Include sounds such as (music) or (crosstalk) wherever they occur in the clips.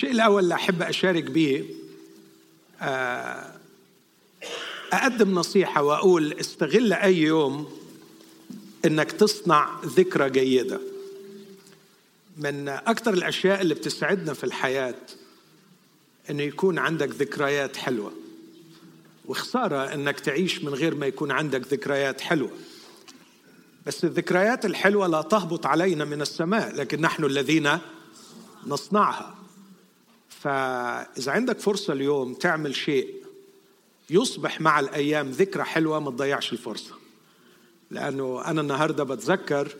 الشيء الأول اللي أحب أشارك به أقدم نصيحة وأقول استغل أي يوم إنك تصنع ذكرى جيدة. من أكثر الأشياء اللي بتسعدنا في الحياة إنه يكون عندك ذكريات حلوة. وخسارة إنك تعيش من غير ما يكون عندك ذكريات حلوة. بس الذكريات الحلوة لا تهبط علينا من السماء لكن نحن الذين نصنعها. فإذا عندك فرصة اليوم تعمل شيء يصبح مع الأيام ذكرى حلوة ما تضيعش الفرصة. لأنه أنا النهاردة بتذكر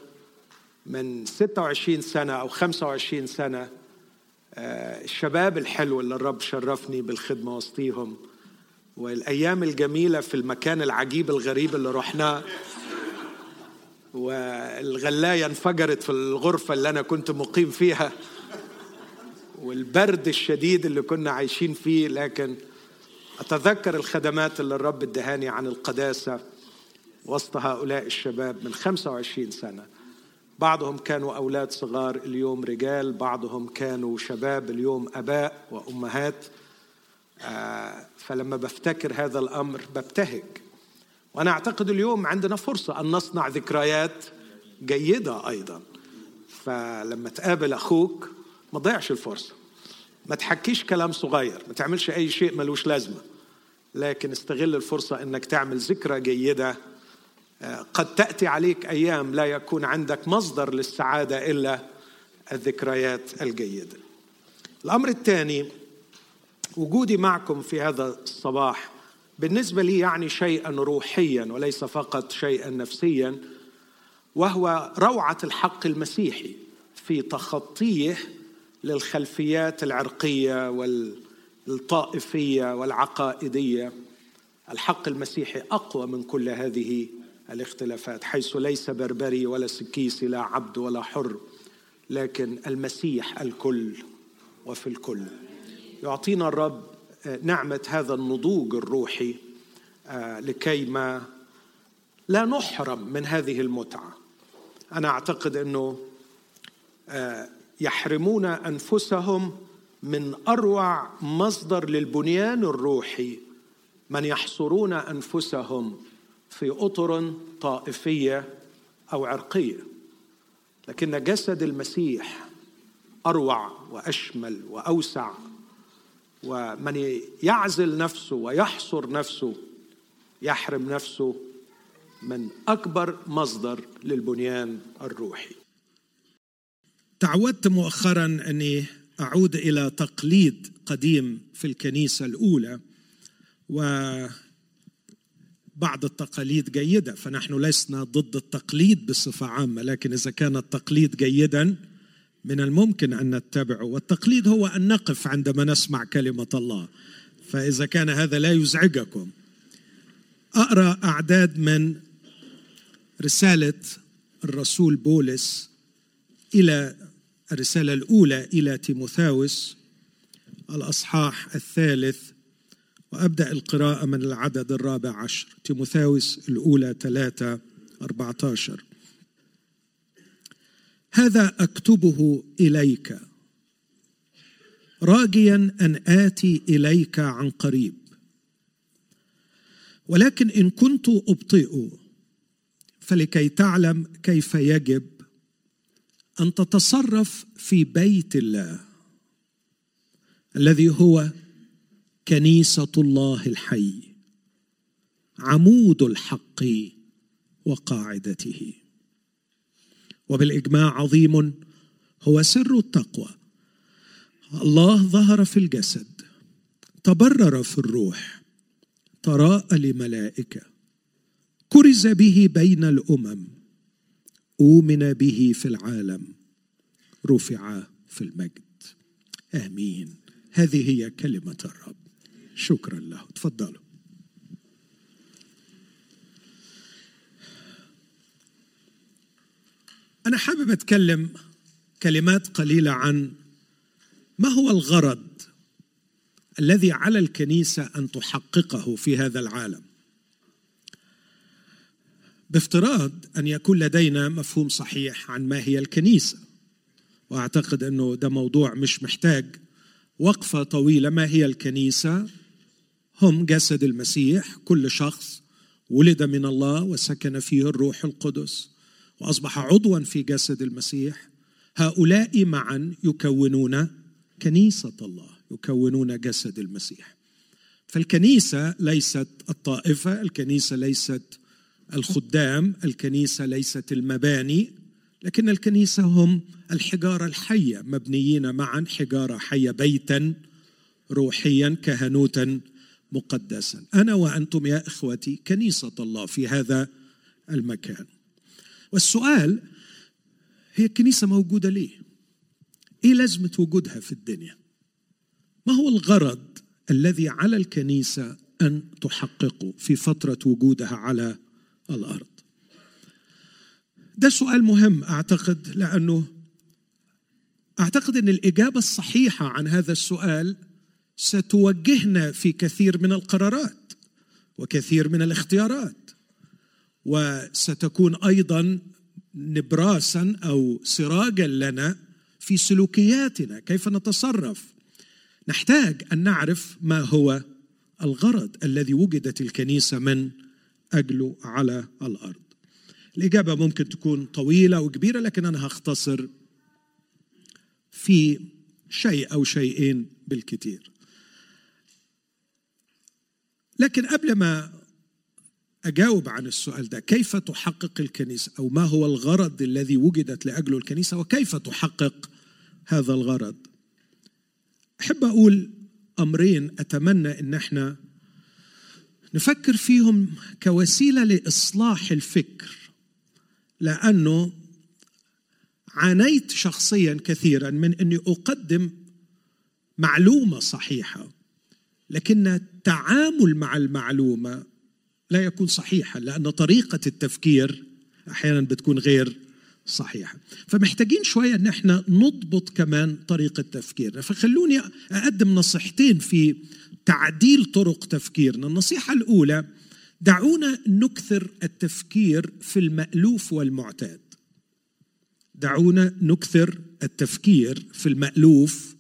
من 26 سنة أو 25 سنة الشباب الحلو اللي الرب شرفني بالخدمة وسطيهم والأيام الجميلة في المكان العجيب الغريب اللي رحناه والغلاية انفجرت في الغرفة اللي أنا كنت مقيم فيها. والبرد الشديد اللي كنا عايشين فيه لكن أتذكر الخدمات اللي الرب ادهاني عن القداسة وسط هؤلاء الشباب من 25 سنة. بعضهم كانوا أولاد صغار اليوم رجال بعضهم كانوا شباب اليوم أباء وأمهات. فلما بفتكر هذا الأمر ببتهج. وأنا أعتقد اليوم عندنا فرصة أن نصنع ذكريات جيدة أيضا. فلما تقابل أخوك ما تضيعش الفرصة. ما تحكيش كلام صغير ما تعملش أي شيء ملوش لازمة. لكن استغل الفرصة أنك تعمل ذكرى جيدة. قد تأتي عليك أيام لا يكون عندك مصدر للسعادة إلا الذكريات الجيدة. الأمر الثاني وجودي معكم في هذا الصباح بالنسبة لي يعني شيئا روحيا وليس فقط شيئا نفسيا وهو روعة الحق المسيحي في تخطيه للخلفيات العرقية والطائفية والعقائدية. الحق المسيحي أقوى من كل هذه الاختلافات حيث ليس بربري ولا سكيسي لا عبد ولا حر لكن المسيح الكل وفي الكل. يعطينا الرب نعمة هذا النضوج الروحي لكي ما لا نحرم من هذه المتعة. أنا أعتقد أنه يحرمون أنفسهم من أروع مصدر للبنيان الروحي. من يحصرون أنفسهم في أطر طائفية أو عرقية. لكن جسد المسيح أروع وأشمل وأوسع. ومن يعزل نفسه ويحصر نفسه يحرم نفسه من أكبر مصدر للبنيان الروحي. تعودت مؤخرا أني أعود إلى تقليد قديم في الكنيسة الأولى وبعض التقاليد جيدة فنحن لسنا ضد التقليد بصفة عامة لكن إذا كان التقليد جيدا من الممكن أن نتبعه والتقليد هو أن نقف عندما نسمع كلمة الله. فإذا كان هذا لا يزعجكم. أقرأ أعداد من رسالة الرسول بولس إلى الرسالة الأولى إلى تيموثاوس الأصحاح الثالث وأبدأ القراءة من العدد الرابع عشر. تيموثاوس الأولى ثلاثة اربعه عشر هذا أكتبه إليك. راجيا أن آتي إليك عن قريب. ولكن إن كنت أبطئ فلكي تعلم كيف يجب أن تتصرف في بيت الله الذي هو كنيسة الله الحي عمود الحق وقاعدته. وبالإجماع عظيم هو سر التقوى. الله ظهر في الجسد تبرر في الروح تراءى لملائكة كرز به بين الأمم. اومن به في العالم. رفع في المجد. آمين. هذه هي كلمة الرب. شكرا له. تفضلوا. أنا حابب أتكلم كلمات قليلة عن ما هو الغرض الذي على الكنيسة أن تحققه في هذا العالم. بافتراض أن يكون لدينا مفهوم صحيح عن ما هي الكنيسة. وأعتقد أنه ده موضوع مش محتاج وقفة طويلة. ما هي الكنيسة؟ هم جسد المسيح كل شخص ولد من الله وسكن فيه الروح القدس. وأصبح عضوا في جسد المسيح. هؤلاء معا يكونون كنيسة الله يكونون جسد المسيح. فالكنيسة ليست الطائفة الكنيسة ليست الخدام الكنيسة ليست المباني لكن الكنيسة هم الحجارة الحية مبنيين معا حجارة حية بيتا روحيا كهنوتا مقدسا. أنا وأنتم يا إخوتي كنيسة الله في هذا المكان. والسؤال هي الكنيسة موجودة ليه؟ إيه لازمة وجودها في الدنيا؟ ما هو الغرض الذي على الكنيسة أن تحققه في فترة وجودها على الأرض. ده سؤال مهم أعتقد لأنه أعتقد إن الإجابة الصحيحة عن هذا السؤال ستوجهنا في كثير من القرارات وكثير من الاختيارات وستكون أيضا نبراسا أو سراجا لنا في سلوكياتنا كيف نتصرف. نحتاج أن نعرف ما هو الغرض الذي وجدت الكنيسة من اجله على الأرض. الإجابة ممكن تكون طويلة وكبيرة لكن أنا هختصر في شيء أو شيئين بالكثير. لكن قبل ما أجاوب عن السؤال ده كيف تحقق الكنيسة؟ أو ما هو الغرض الذي وجدت لاجله الكنيسة؟ وكيف تحقق هذا الغرض؟ أحب أقول أمرين أتمنى إن إحنا نفكر فيهم كوسيلة لإصلاح الفكر لأنه عانيت شخصيا كثيرا من إني أقدم معلومة صحيحة لكن التعامل مع المعلومة لا يكون صحيحا لأن طريقة التفكير أحيانا بتكون غير صحيحة. فمحتاجين شوية إن إحنا نضبط كمان طريقة تفكيرنا. فخلوني أقدم نصيحتين في تعديل طرق تفكيرنا. النصيحة الأولى دعونا نكثر التفكير في المألوف والمعتاد. دعونا نكثر التفكير في المألوف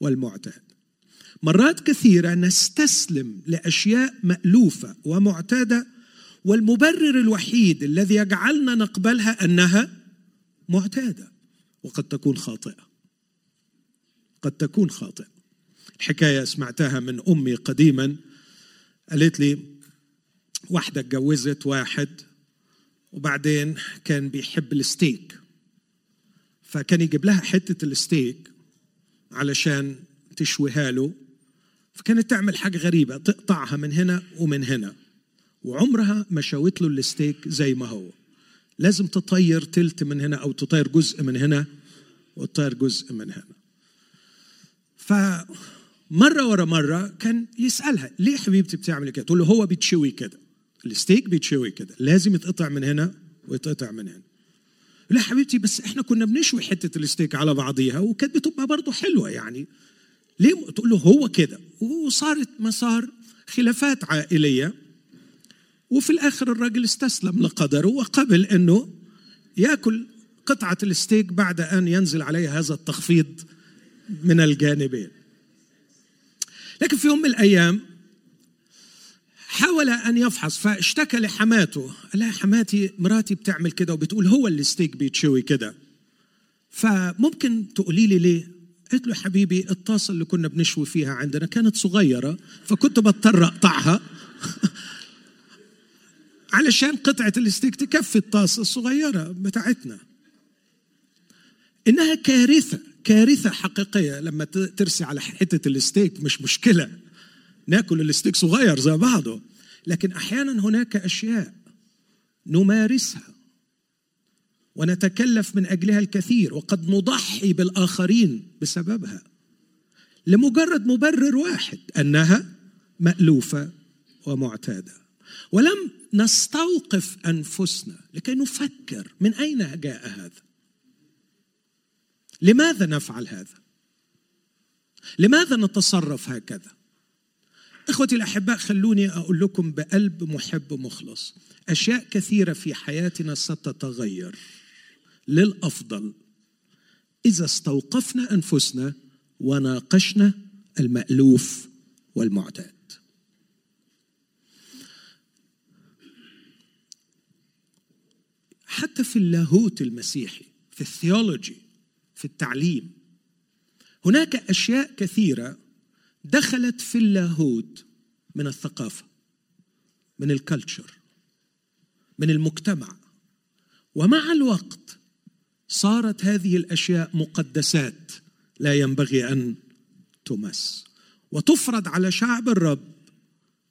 والمعتاد. مرات كثيرة نستسلم لأشياء مألوفة ومعتادة والمبرر الوحيد الذي يجعلنا نقبلها أنها معتادة وقد تكون خاطئة. قد تكون خاطئة. الحكاية سمعتها من أمي قديما. قالت لي واحدة اتجوزت واحد وبعدين كان بيحب الستيك. فكان يجيب لها حتة الستيك علشان تشويها له. فكانت تعمل حاجة غريبة تقطعها من هنا ومن هنا. وعمرها ما شوت له الستيك زي ما هو. لازم تطير تلت من هنا أو تطير جزء من هنا وتطير جزء من هنا. فمره ورا مرة كان يسألها ليه حبيبتي بتعمل كده؟ تقول له هو بيتشوي كده الستيك بيتشوي كده لازم يتقطع من هنا ويتقطع من هنا. لا حبيبتي بس إحنا كنا بنشوي حتة الستيك على بعضيها وكانت بتبقى برضه حلوة يعني. ليه تقول له هو كده. وصارت مسار خلافات عائلية وفي الآخر الراجل استسلم لقدره وقبل إنه يأكل قطعة الستيك بعد أن ينزل عليه هذا التخفيض من الجانبين. لكن في يوم من الأيام حاول أن يفحص فاشتكى لحماته. قال لها حماتي مراتي بتعمل كده وبتقول هو الستيك بيتشوي كده. فممكن تقولي لي ليه؟ قلت له حبيبي الطاسة اللي كنا بنشوي فيها عندنا كانت صغيرة فكنت بضطر أقطعها (laughs) علشان قطعة الستيك تكفي الطاسة الصغيرة بتاعتنا. إنها كارثة. كارثة حقيقية لما ترسي على حتة الستيك مش مشكلة. ناكل الستيك صغير زي بعضه. لكن أحيانا هناك أشياء نمارسها ونتكلف من أجلها الكثير وقد نضحي بالآخرين بسببها. لمجرد مبرر واحد أنها مألوفة ومعتادة. ولم نستوقف أنفسنا لكي نفكر من أين جاء هذا. لماذا نفعل هذا؟ لماذا نتصرف هكذا؟ إخوتي الأحباء خلوني أقول لكم بقلب محب مخلص. أشياء كثيرة في حياتنا ستتغير. للأفضل إذا استوقفنا أنفسنا وناقشنا المألوف والمعتاد. حتى في اللاهوت المسيحي في ال theology في التعليم. هناك أشياء كثيرة دخلت في اللاهوت من الثقافة من ال culture من المجتمع. ومع الوقت صارت هذه الأشياء مقدسات. لا ينبغي أن تمس. وتفرض على شعب الرب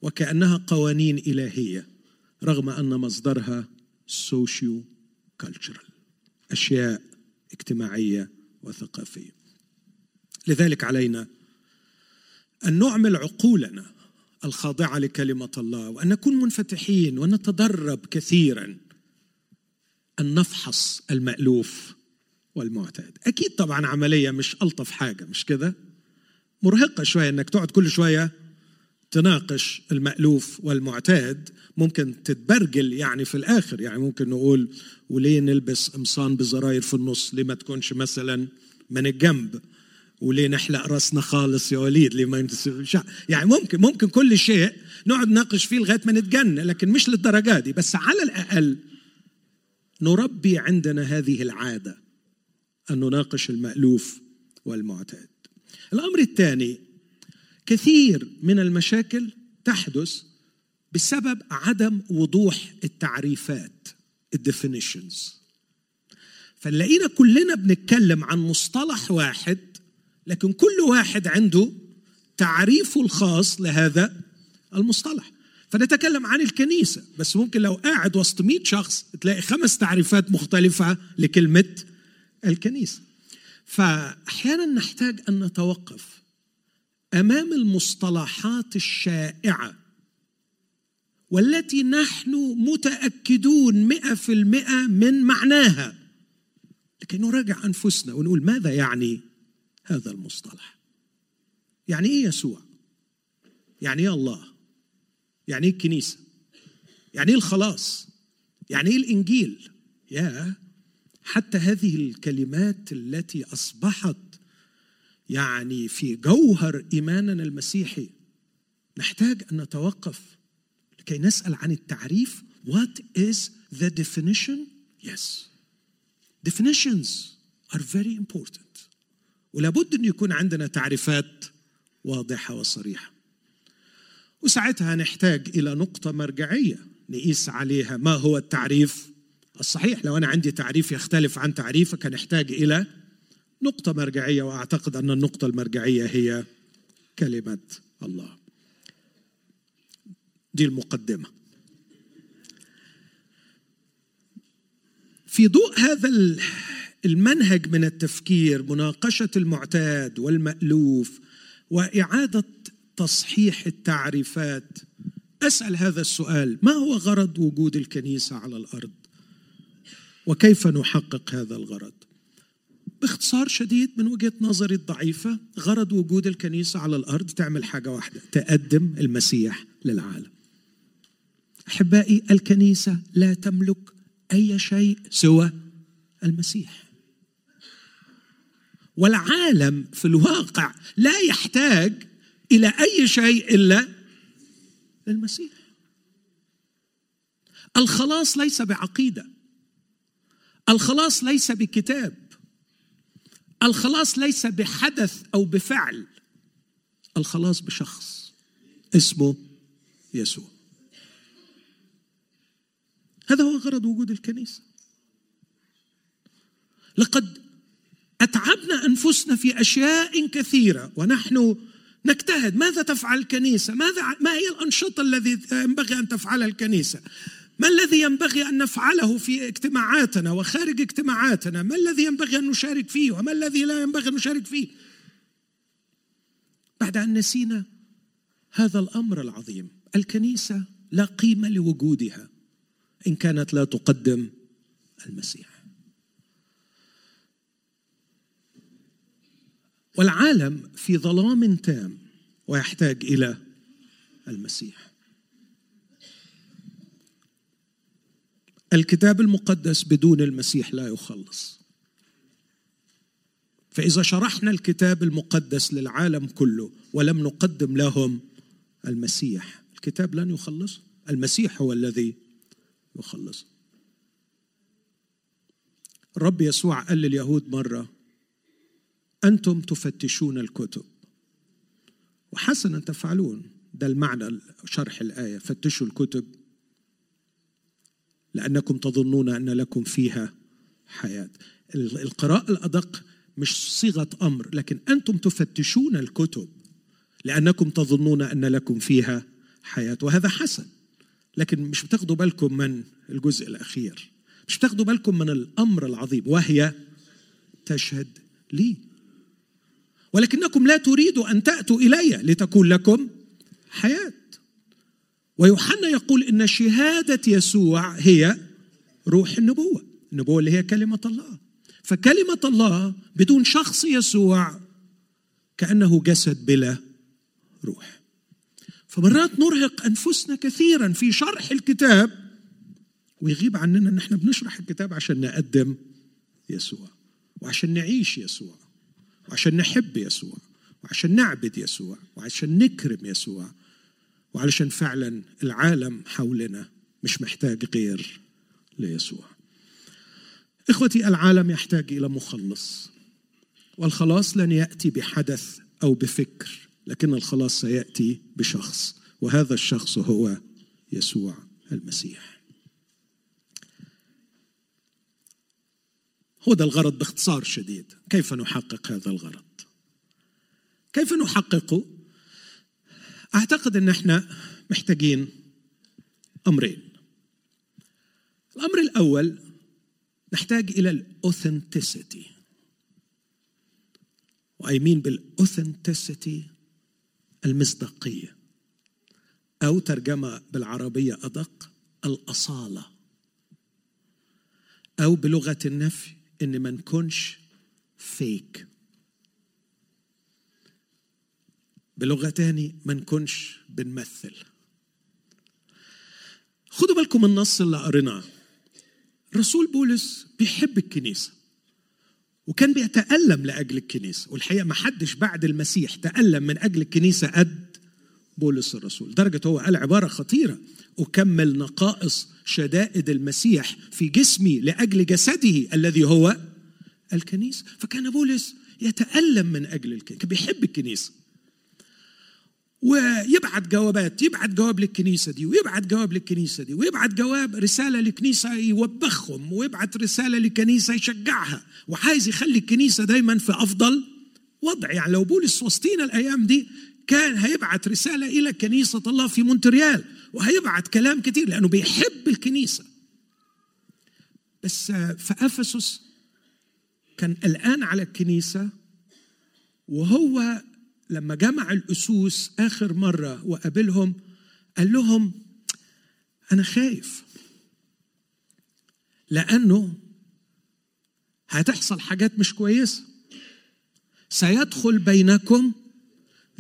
وكأنها قوانين إلهية رغم أن مصدرها socio-cultural أشياء اجتماعية وثقافيه لذلك علينا أن نعمل عقولنا الخاضعة لكلمة الله وأن نكون منفتحين ونتدرب كثيرا أن نفحص المألوف والمعتاد. أكيد طبعا عملية مش ألطف حاجة مش كده؟ مرهقة شوية إنك تقعد كل شوية تناقش المألوف والمعتاد ممكن تتبرجل يعني في الآخر. يعني ممكن نقول وليه نلبس قمصان بزراير في النص؟ ليه ما تكونش مثلا من الجنب؟ وليه نحلق راسنا خالص يا وليد؟ ليه ما يعني ممكن ممكن كل شيء نقعد نناقش فيه لغاية ما نتجن لكن مش للدرجة دي. بس على الأقل نربي عندنا هذه العادة أن نناقش المألوف والمعتاد. الأمر الثاني كثير من المشاكل تحدث بسبب عدم وضوح التعريفات الديفينيشنز. فنلاقينا كلنا بنتكلم عن مصطلح واحد لكن كل واحد عنده تعريفه الخاص لهذا المصطلح. فنتكلم عن الكنيسة بس ممكن لو قاعد وسط 100 شخص تلاقي خمس تعريفات مختلفة لكلمة الكنيسة. فأحيانا نحتاج أن نتوقف أمام المصطلحات الشائعة والتي نحن متأكدون مئة في المئة من معناها. لكي نراجع أنفسنا ونقول ماذا يعني هذا المصطلح؟ يعني إيه يسوع؟ يعني إيه الله؟ يعني إيه الكنيسة؟ يعني إيه الخلاص؟ يعني إيه الإنجيل؟ يا حتى هذه الكلمات التي أصبحت يعني في جوهر إيماننا المسيحي نحتاج أن نتوقف لكي نسأل عن التعريف. What is the definition? Yes. Definitions are very important. ولابد أن يكون عندنا تعريفات واضحة وصريحة. وساعتها نحتاج إلى نقطة مرجعية نقيس عليها ما هو التعريف الصحيح. لو أنا عندي تعريف يختلف عن تعريفك نحتاج إلى نقطة مرجعية وأعتقد أن النقطة المرجعية هي كلمة الله. دي المقدمة. في ضوء هذا المنهج من التفكير مناقشة المعتاد والمألوف وإعادة تصحيح التعريفات أسأل هذا السؤال ما هو غرض وجود الكنيسة على الأرض؟ وكيف نحقق هذا الغرض؟ باختصار شديد من وجهة نظري الضعيفة غرض وجود الكنيسة على الأرض تعمل حاجة واحدة تقدم المسيح للعالم. أحبائي الكنيسة لا تملك أي شيء سوى المسيح. والعالم في الواقع لا يحتاج إلى أي شيء إلا المسيح. الخلاص ليس بعقيدة. الخلاص ليس بكتاب. الخلاص ليس بحدث أو بفعل الخلاص بشخص. اسمه يسوع. هذا هو غرض وجود الكنيسة. لقد أتعبنا أنفسنا في أشياء كثيرة ونحن نجتهد. ماذا تفعل الكنيسة؟ ماذا ما هي الأنشطة الذي ينبغي أن تفعلها الكنيسة؟ ما الذي ينبغي أن نفعله في اجتماعاتنا وخارج اجتماعاتنا؟ ما الذي ينبغي أن نشارك فيه؟ وما الذي لا ينبغي أن نشارك فيه؟ بعد أن نسينا هذا الأمر العظيم الكنيسة لا قيمة لوجودها إن كانت لا تقدم المسيح. والعالم في ظلام تام ويحتاج إلى المسيح. الكتاب المقدس بدون المسيح لا يخلص. فإذا شرحنا الكتاب المقدس للعالم كله ولم نقدم لهم المسيح الكتاب لن يخلص المسيح هو الذي يخلص. الرب يسوع قال لليهود مرة أنتم تفتشون الكتب. وحسنا تفعلون ده المعنى شرح الآية فتشوا الكتب. لأنكم تظنون أن لكم فيها حياة. القراءة الأدق مش صيغة أمر لكن أنتم تفتشون الكتب لأنكم تظنون أن لكم فيها حياة وهذا حسن. لكن مش بتاخدوا بالكم من الجزء الأخير مش بتاخدوا بالكم من الأمر العظيم وهي تشهد لي. ولكنكم لا تريدوا أن تأتوا إلي لتكون لكم حياة. ويوحنا يقول إن شهادة يسوع هي روح النبوة. النبوة اللي هي كلمة الله. فكلمة الله بدون شخص يسوع كأنه جسد بلا روح. فمرات نرهق أنفسنا كثيرا في شرح الكتاب ويغيب عننا إن إحنا بنشرح الكتاب عشان نقدم يسوع وعشان نعيش يسوع وعشان نحب يسوع وعشان نعبد يسوع وعشان نكرم يسوع وعلشان فعلا العالم حولنا مش محتاج غير ليسوع. إخوتي العالم يحتاج إلى مخلص والخلاص لن يأتي بحدث أو بفكر لكن الخلاص سيأتي بشخص وهذا الشخص هو يسوع المسيح. هو ده الغرض باختصار شديد. كيف نحقق هذا الغرض؟ كيف نحققه؟ أعتقد إن إحنا محتاجين أمرين. الأمر الأول نحتاج إلى ال authenticity و I mean بال authenticity المصداقية أو ترجمة بالعربية أدق الأصالة. أو بلغة النفي إن ما نكونش fake بلغة تاني ما نكونش بنمثل. خدوا بالكم النص اللي قريناه. رسول بولس بيحب الكنيسة وكان بيتألم لأجل الكنيسة والحقيقة ما حدش بعد المسيح تألم من أجل الكنيسة قد بولس الرسول درجة هو قال عبارة خطيرة أكمل نقائص شدائد المسيح في جسمي لأجل جسده الذي هو الكنيسة. فكان بولس يتألم من أجل الكنيسة كان بيحب الكنيسة. ويبعت جوابات يبعت جواب للكنيسة دي ويبعت جواب للكنيسة دي ويبعت جواب رسالة لكنيسه يوبخهم ويبعت رسالة لكنيسه يشجعها. وعايز يخلي الكنيسة دايما في أفضل وضع. يعني لو بولس وسطينا الأيام دي كان هيبعت رسالة إلى كنيسة الله في مونتريال وهيبعت كلام كتير لأنه بيحب الكنيسة. بس في أفسس كان قلقان على الكنيسة وهو لما جمع الأسوس آخر مرة وقابلهم قال لهم أنا خايف لأنه هتحصل حاجات مش كويسة. سيدخل بينكم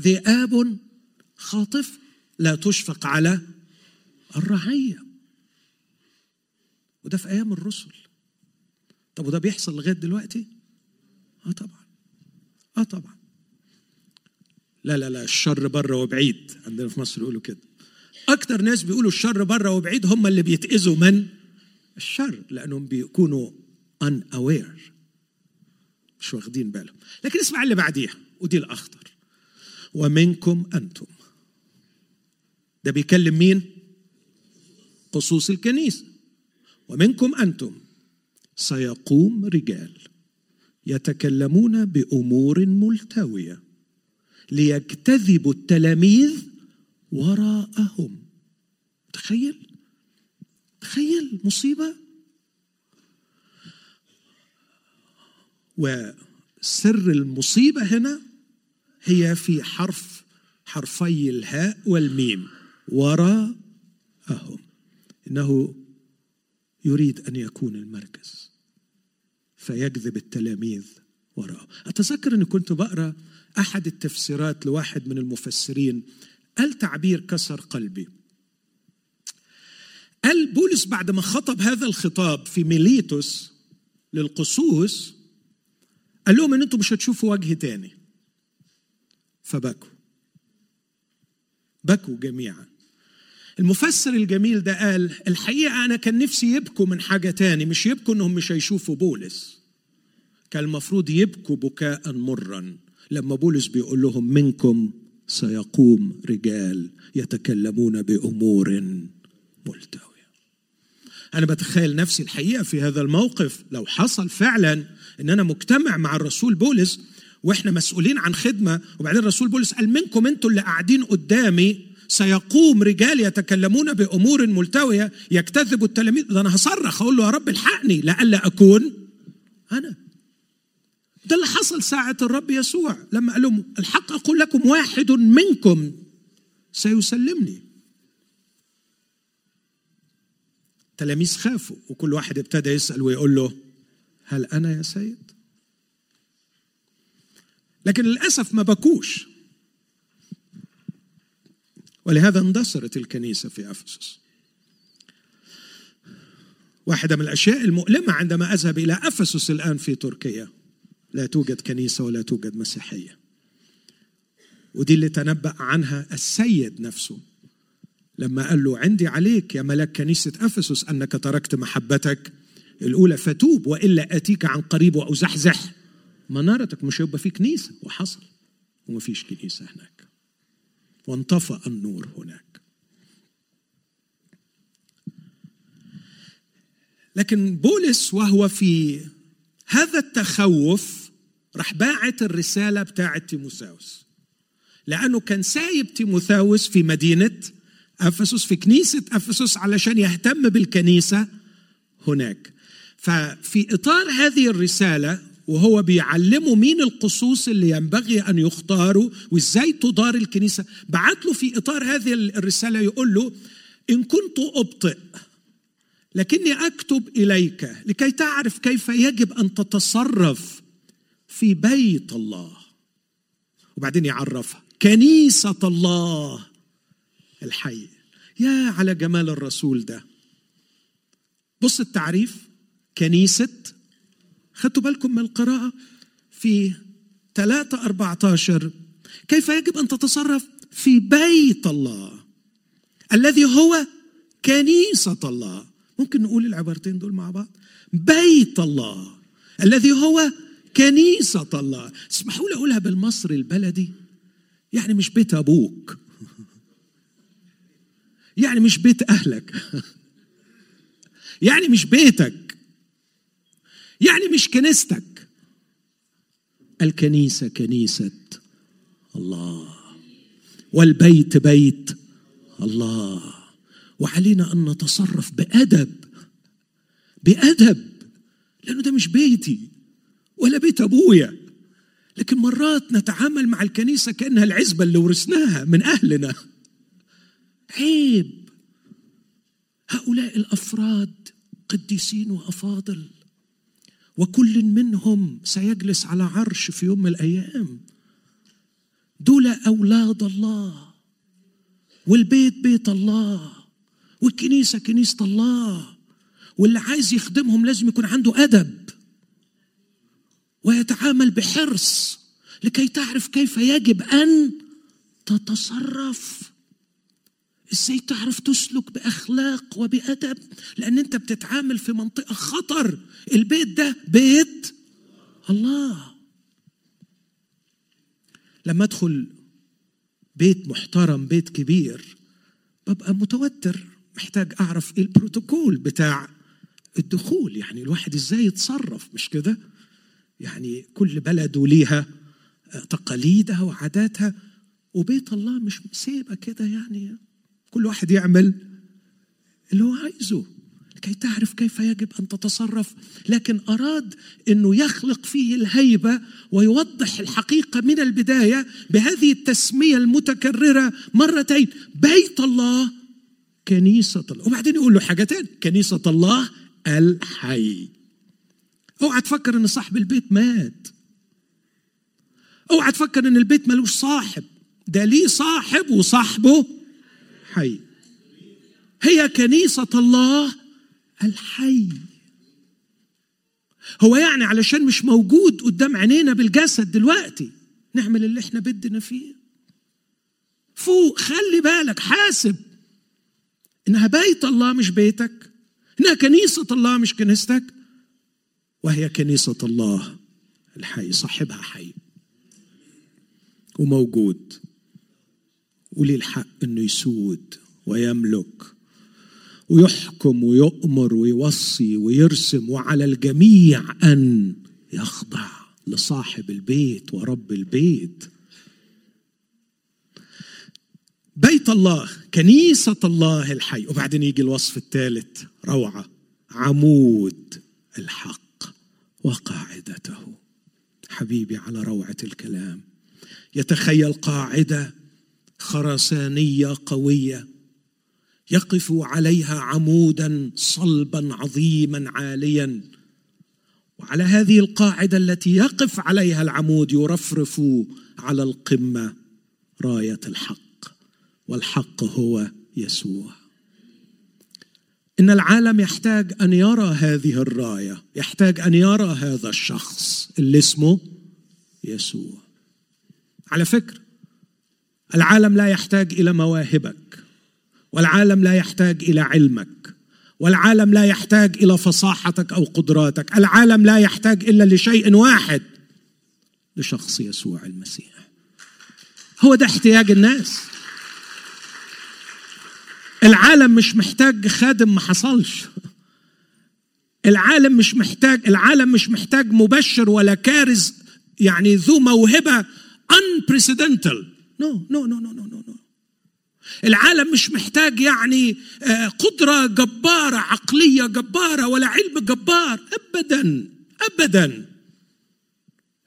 ذئاب خاطف لا تشفق على الرعية. وده في أيام الرسل. طب وده بيحصل لغاية دلوقتي؟ آه طبعا. آه طبعا. لا لا لا الشر بره وبعيد. عندنا في مصر يقولوا كده. أكتر ناس بيقولوا الشر بره وبعيد هم اللي بيتأذوا من؟ الشر لأنهم بيكونوا ان اوير مش واخدين بالهم. لكن اسمع اللي بعديها ودي الأخطر. ومنكم أنتم. ده بيكلم مين؟ خصوص الكنيسة. ومنكم أنتم. سيقوم رجال يتكلمون بأمور ملتوية. ليجتذبوا التلاميذ وراءهم. تخيل تخيل مصيبة. وسر المصيبة هنا هي في حرف حرفي الهاء والميم وراءهم. إنه يريد أن يكون المركز فيجذب التلاميذ وراءه. أتذكر أني كنت بقرأ أحد التفسيرات لواحد من المفسرين قال تعبير كسر قلبي. قال بولس بعد ما خطب هذا الخطاب في ميليتوس للقصوص قال لهم إن أنتم مش هتشوفوا وجه تاني. فبكوا. بكوا جميعا. المفسر الجميل ده قال الحقيقة أنا كان نفسي يبكوا من حاجة تاني مش يبكوا إنهم مش هيشوفوا بولس. كان المفروض يبكوا بكاء مرا. لما بولس بيقول لهم منكم سيقوم رجال يتكلمون بأمور ملتوية. أنا بتخيل نفسي الحقيقة في هذا الموقف لو حصل فعلا إن أنا مجتمع مع الرسول بولس وإحنا مسؤولين عن خدمة وبعدين الرسول بولس قال منكم أنتوا اللي قاعدين قدامي سيقوم رجال يتكلمون بأمور ملتوية يكتذب التلاميذ. ده أنا هصرخ أقول له يا رب الحقني لئلا أكون أنا. ده اللي حصل ساعة الرب يسوع. لما قال لهم الحق أقول لكم واحد منكم سيسلمني. تلاميذ خافوا وكل واحد ابتدى يسأل ويقول له هل أنا يا سيد؟ لكن للأسف ما بكوش ولهذا اندثرت الكنيسة في أفسس. واحدة من الأشياء المؤلمة عندما أذهب إلى أفسس الآن في تركيا. لا توجد كنيسة ولا توجد مسيحية. ودي اللي تنبأ عنها السيد نفسه. لما قال له عندي عليك يا ملك كنيسة أفسس أنك تركت محبتك الأولى فتوب وإلا أتيك عن قريب وأزحزح منارتك مش هيبقى في كنيسة. وحصل. وما فيش كنيسة هناك. وانطفأ النور هناك. لكن بولس وهو في هذا التخوف راح باعت الرسالة بتاعة تيموثاوس. لأنه كان سايب تيموثاوس في مدينة أفسس في كنيسة أفسس علشان يهتم بالكنيسة هناك. ففي إطار هذه الرسالة وهو بيعلمه مين القصوص اللي ينبغي أن يختاروا وإزاي تدار الكنيسة بعت له في إطار هذه الرسالة يقول له إن كنت أبطئ لكني أكتب إليك لكي تعرف كيف يجب أن تتصرف في بيت الله. وبعدين يعرفها كنيسة الله الحي. يا على جمال الرسول ده. بص التعريف. كنيسة. خدتوا بالكم من القراءة؟ في 3 14 كيف يجب أن تتصرف؟ في بيت الله. الذي هو كنيسة الله. ممكن نقول العبارتين دول مع بعض. بيت الله. الذي هو كنيسة الله. اسمحوا لي أقولها بالمصري البلدي. يعني مش بيت أبوك. يعني مش بيت أهلك. يعني مش بيتك. يعني مش كنيستك. الكنيسة كنيسة الله. والبيت بيت الله. وعلينا أن نتصرف بأدب. بأدب. لأنه ده مش بيتي. ولا بيت أبويا. لكن مرات نتعامل مع الكنيسة كأنها العزبة اللي ورثناها من أهلنا. عيب. هؤلاء الأفراد قديسين وأفاضل وكل منهم سيجلس على عرش في يوم من الأيام. دول أولاد الله والبيت بيت الله والكنيسة كنيسة الله واللي عايز يخدمهم لازم يكون عنده أدب. ويتعامل بحرص لكي تعرف كيف يجب أن تتصرف. إزاي تعرف تسلك بأخلاق وبأدب؟ لأن أنت بتتعامل في منطقة خطر. البيت ده بيت الله. لما أدخل بيت محترم بيت كبير ببقى متوتر. محتاج أعرف إيه البروتوكول بتاع الدخول. يعني الواحد إزاي يتصرف؟ مش كده؟ يعني كل بلد وليها تقاليدها وعاداتها. وبيت الله مش سيبة كده يعني. كل واحد يعمل اللي هو عايزه. لكي تعرف كيف يجب أن تتصرف. لكن أراد إنه يخلق فيه الهيبة ويوضح الحقيقة من البداية بهذه التسمية المتكررة مرتين. بيت الله كنيسة الله. وبعدين يقول له حاجتين كنيسة الله الحي. اوعى تفكر ان صاحب البيت مات. اوعى تفكر ان البيت ملوش صاحب. ده ليه صاحب وصاحبه الحي هي كنيسة الله الحي. هو يعني علشان مش موجود قدام عينينا بالجسد دلوقتي نعمل اللي إحنا بدنا فيه. فوق خلي بالك حاسب انها بيت الله مش بيتك انها كنيسة الله مش كنيستك. وهي كنيسة الله الحي صاحبها حي. وموجود. وليه الحق إنه يسود ويملك ويحكم ويؤمر ويوصي ويرسم وعلى الجميع أن يخضع لصاحب البيت ورب البيت. بيت الله كنيسة الله الحي. وبعدين يجي الوصف الثالث روعة عمود الحق. وقاعدته. حبيبي على روعة الكلام. يتخيل قاعدة خرسانية قوية يقف عليها عمودا صلبا عظيما عاليا. وعلى هذه القاعدة التي يقف عليها العمود يرفرف على القمة راية الحق والحق هو يسوع. إن العالم يحتاج أن يرى هذه الراية يحتاج أن يرى هذا الشخص اللي اسمه يسوع. على فكرة العالم لا يحتاج إلى مواهبك والعالم لا يحتاج إلى علمك والعالم لا يحتاج إلى فصاحتك أو قدراتك العالم لا يحتاج إلا لشيء واحد لشخص يسوع المسيح. هو ده احتياج الناس. العالم مش محتاج خادم ما حصلش. العالم مش محتاج العالم مش محتاج مبشر ولا كارز يعني ذو موهبة unprecedented no no no no no no العالم مش محتاج يعني قدرة جبارة عقلية جبارة ولا علم جبار. أبدا أبدا.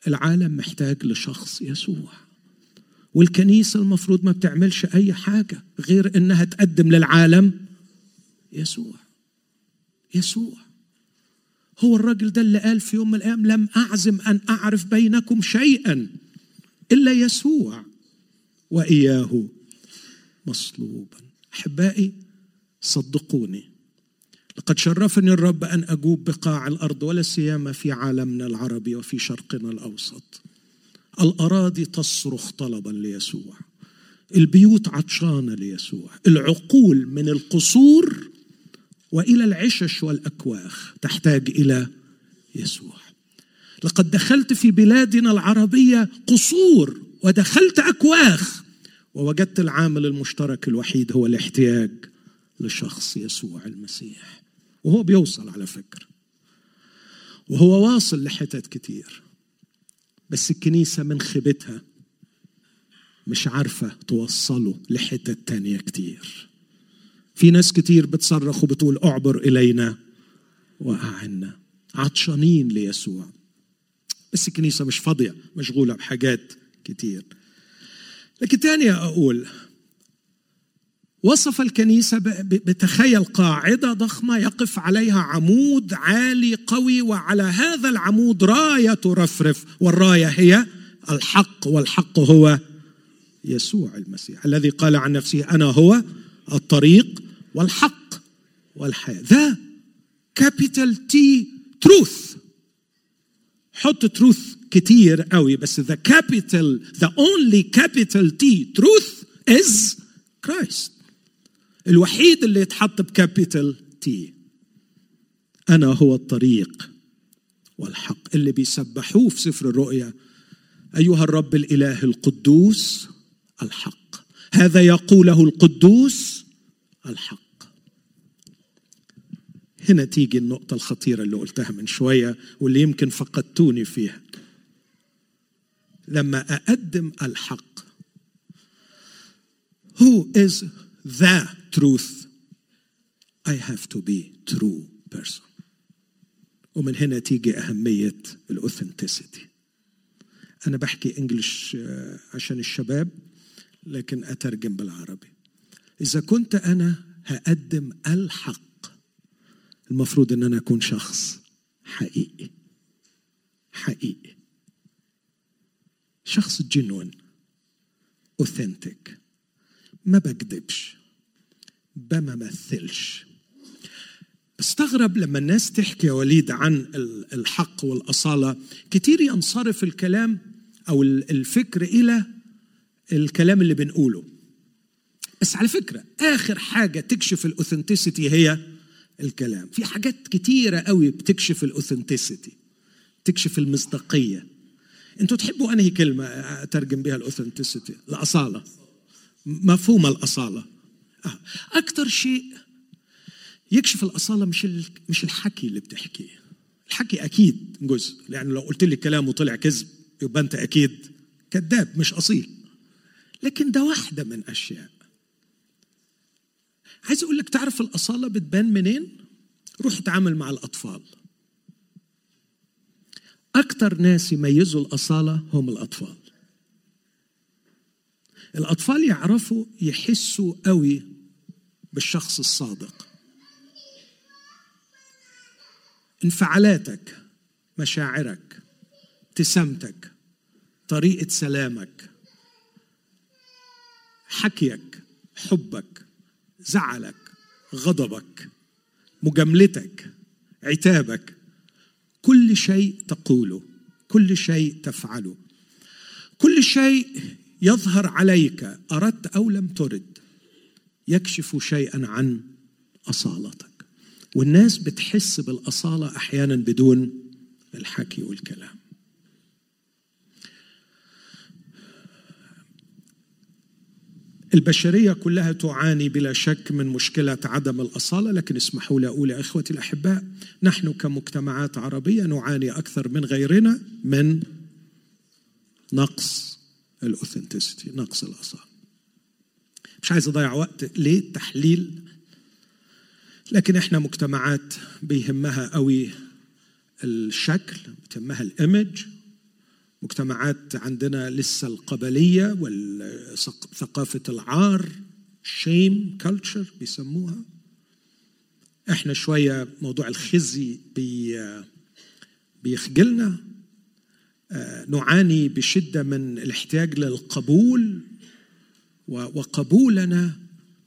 العالم محتاج لشخص يسوع. والكنيسة المفروض ما بتعملش أي حاجة غير إنها تقدم للعالم يسوع. يسوع. هو الراجل ده اللي قال في يوم من الأيام لم أعزم أن أعرف بينكم شيئا إلا يسوع وإياه مصلوبا. أحبائي صدقوني لقد شرفني الرب أن أجوب بقاع الأرض ولا سيما في عالمنا العربي وفي شرقنا الأوسط. الأراضي تصرخ طلبا ليسوع. البيوت عطشانة ليسوع. العقول من القصور وإلى العشش والأكواخ تحتاج إلى يسوع. لقد دخلت في بلادنا العربية قصور ودخلت أكواخ ووجدت العامل المشترك الوحيد هو الاحتياج لشخص يسوع المسيح. وهو بيوصل على فكرة وهو واصل لحتت كتير. بس الكنيسة من خيبتها مش عارفة توصله لحتت تانية كتير. في ناس كتير بتصرخ وبتقول اعبر إلينا وأعنا عطشانين ليسوع. بس الكنيسة مش فاضية مشغولة بحاجات كتير. لكن تاني أقول وصف الكنيسة بتخيل قاعدة ضخمة يقف عليها عمود عالي قوي وعلى هذا العمود راية ترفرف. والراية هي الحق والحق هو يسوع المسيح الذي قال عن نفسه أنا هو الطريق والحق والحياة. the capital T truth حط truth كتير قوي بس the capital the only capital T truth is Christ. الوحيد اللي يتحط ب capital T أنا هو الطريق والحق. اللي بيسبحوه في سفر الرؤيا أيها الرب الإله القدوس الحق. هذا يقوله القدوس الحق. هنا تيجي النقطة الخطيرة اللي قلتها من شوية واللي يمكن فقدتوني فيها. لما أقدم الحق Who is the truth. I have to be true person. ومن هنا تيجي أهمية الأوثنتسيتي أنا بحكي إنجلش عشان الشباب لكن أترجم بالعربي. إذا كنت أنا هقدم الحق المفروض أن أنا أكون شخص حقيقي. حقيقي. شخص جنون اوثنتيك ما بكذبش بممثلش بستغرب لما الناس تحكي يا وليد عن الحق والأصالة. كتير ينصرف الكلام أو الفكر إلى الكلام اللي بنقوله. بس على فكرة آخر حاجة تكشف الأوثنتسيتي هي الكلام. في حاجات كتيرة قوي بتكشف الأوثنتسيتي تكشف المصداقية. أنتوا تحبوا أنهي كلمة أترجم بها الاوثنتسيتي الأصالة. مفهوم الأصالة. أكثر شيء يكشف الأصالة مش مش الحكي اللي بتحكيه الحكي أكيد جزء لأن لو قلت لي كلام وطلع كذب يبقى أنت أكيد كذاب مش أصيل. لكن ده واحدة من أشياء. عايز أقول لك تعرف الأصالة بتبان منين؟ روح اتعامل مع الأطفال. أكثر ناس يميزوا الأصالة هم الأطفال. الأطفال يعرفوا يحسوا قوي بالشخص الصادق. انفعالاتك مشاعرك ابتسامتك طريقة سلامك حكيك حبك زعلك غضبك مجاملتك عتابك كل شيء تقوله كل شيء تفعله. كل شيء يظهر عليك أردت أو لم ترد يكشف شيئا عن أصالتك. والناس بتحس بالأصالة أحيانا بدون الحكي والكلام. البشرية كلها تعاني بلا شك من مشكلة عدم الأصالة لكن اسمحوا لي أقول يا إخوتي الأحباء نحن كمجتمعات عربية نعاني أكثر من غيرنا من نقص الاوثنتسيتي نقص الاصاله مش عايز أضيع وقت ليه تحليل لكن إحنا مجتمعات بيهمها قوي الشكل بتهمها الإيمج. مجتمعات عندنا لسه القبلية وثقافه العار شيم كلتشر بيسموها. إحنا شوية موضوع الخزي بي بيخجلنا. نعاني بشدة من الاحتياج للقبول وقبولنا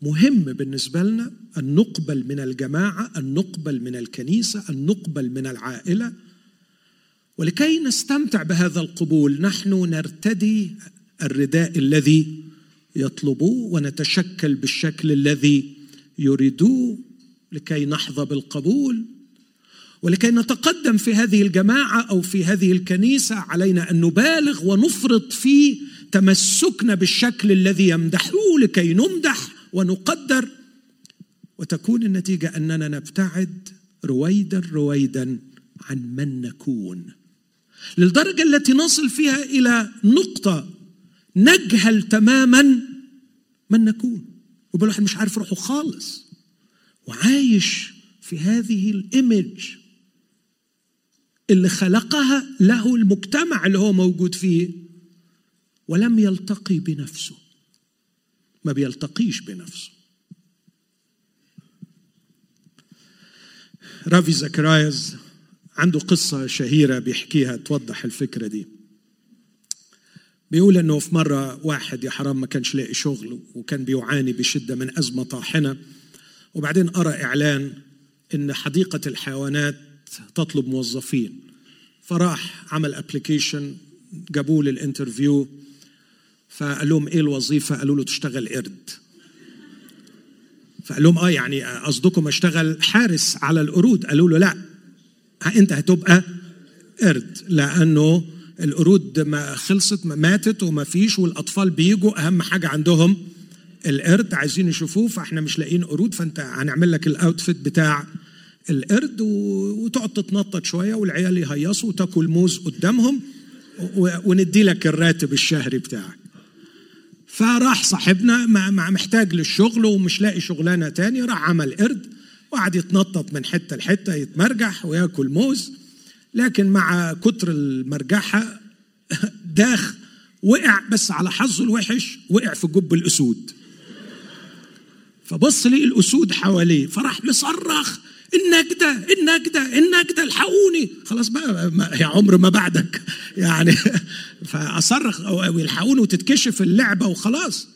مهم بالنسبة لنا أن نقبل من الجماعة أن نقبل من الكنيسة أن نقبل من العائلة. ولكي نستمتع بهذا القبول نحن نرتدي الرداء الذي يطلبوه ونتشكل بالشكل الذي يريدوه لكي نحظى بالقبول. ولكي نتقدم في هذه الجماعة أو في هذه الكنيسة علينا أن نبالغ ونفرط في تمسكنا بالشكل الذي يمدحوه لكي نمدح ونقدر. وتكون النتيجة أننا نبتعد رويدا رويدا عن من نكون. للدرجة التي نصل فيها إلى نقطة نجهل تماما من نكون. ويبقى الواحد مش عارف روحه خالص. وعايش في هذه الإيمج اللي خلقها له المجتمع اللي هو موجود فيه ولم يلتقي بنفسه. ما بيلتقيش بنفسه. رافي زكارايس عنده قصة شهيرة بيحكيها توضح الفكرة دي. بيقول إنه في مرة واحد يا حرام ما كانش لاقي شغل وكان بيعاني بشدة من أزمة طاحنة وبعدين قرأ إعلان إن حديقة الحيوانات تطلب موظفين. فراح عمل application جابوه لل interview فقال لهم إيه الوظيفة؟ قالوا له تشتغل قرد. فقال لهم آه يعني قصدكم أشتغل حارس على القرود؟ قالوا له لا. أنت هتبقى قرد لأنه القرود ما خلصت ماتت وما فيش والأطفال بيجوا أهم حاجة عندهم القرد عايزين يشوفوه فإحنا مش لاقيين قرود فأنت هنعمل لك الاوتفيت بتاع القرد وتقعد تتنطط شوية والعيال يهيصوا وتاكل موز قدامهم وندي لك الراتب الشهري بتاعك. فراح صاحبنا محتاج للشغل ومش لاقي شغلانة تاني راح عمل قرد وقعد يتنطط من حتة لحتة يتمرجح وياكل موز. لكن مع كتر المرجحة (laughs) داخ وقع بس على حظه الوحش وقع في جب الأسود. فبص لي الأسود حواليه فراح مصرخ النجدة النجدة النجدة الحقوني خلاص بقى يا عمر ما بعدك. يعني (laughs) فأصرخ أو يلحقوني وتتكشف اللعبة وخلاص.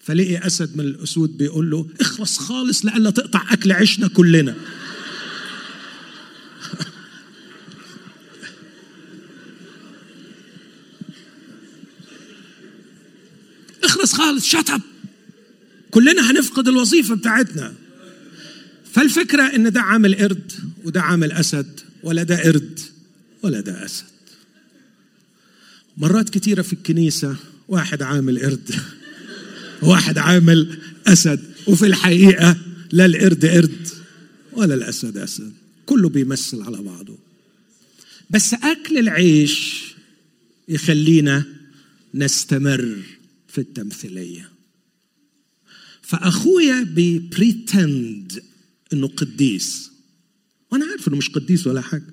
فلقي أسد من الأسود بيقول له اخلص خالص لألا تقطع أكل عيشنا كلنا. (laughs) اخلص خالص شطب كلنا هنفقد الوظيفة بتاعتنا. فالفكرة إن ده عامل قرد وده عامل أسد ولا ده قرد ولا ده أسد. مرات كتيرة في الكنيسة واحد عامل قرد واحد عامل أسد وفي الحقيقة لا القرد قرد ولا الأسد أسد. كله بيمثل على بعضه. بس أكل العيش يخلينا نستمر في التمثيلية. فأخويا بي pretend إنه قديس. وأنا عارف إنه مش قديس ولا حاجة.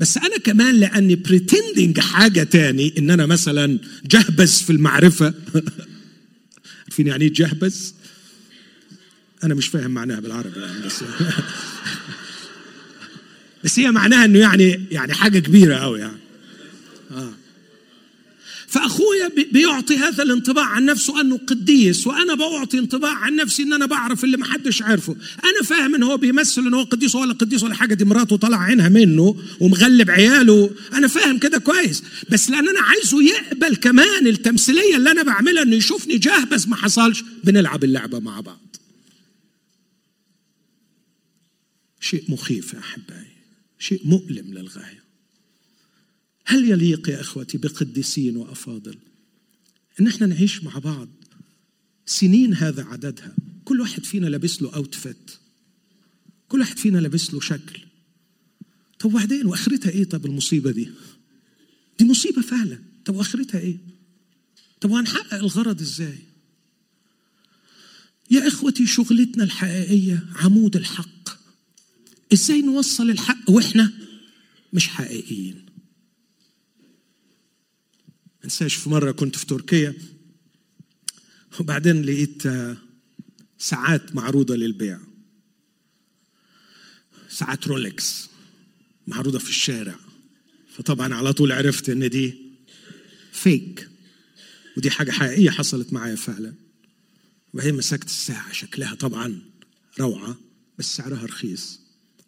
بس أنا كمان لأني pretending حاجة تاني إن أنا مثلا جهبز في المعرفة. (laughs) عارفين يعني إيه جهبز؟ أنا مش فاهم معناها بالعربي يعني بس (laughs) بس هي معناها إنه يعني يعني حاجة كبيرة قوي يعني. آه. فأخويا بيعطي هذا الانطباع عن نفسه أنه قديس وأنا بعطي انطباع عن نفسي إن أنا بعرف اللي محدش عارفه. أنا فاهم إن هو بيمثل إن هو قديس ولا قديس ولا حاجة دي مراته طلع عينها منه ومغلب عياله. أنا فاهم كده كويس بس لأن أنا عايزه يقبل كمان التمثيلية اللي أنا بعملها إنه يشوفني جهبز ما حصلش. بنلعب اللعبة مع بعض. شيء مخيف يا أحبائي شيء مؤلم للغاية. هل يليق يا إخوتي بقديسين وأفاضل إن إحنا نعيش مع بعض سنين هذا عددها؟ كل واحد فينا لابس له اوتفيت كل واحد فينا لابس له شكل. طب وبعدين وآخرتها إيه طب المصيبة دي؟ دي مصيبة فعلا. طب وآخرتها إيه؟ طب وهنحقق الغرض إزاي؟ يا إخوتي شغلتنا الحقيقية عمود الحق. إزاي نوصل الحق وإحنا مش حقيقيين؟ انساش في مرة كنت في تركيا وبعدين لقيت ساعات معروضة للبيع. ساعات رولكس معروضة في الشارع. فطبعا على طول عرفت إن دي فيك. ودي حاجة حقيقية حصلت معايا فعلا. وبعدين مسكت الساعة شكلها طبعا روعة بس سعرها رخيص.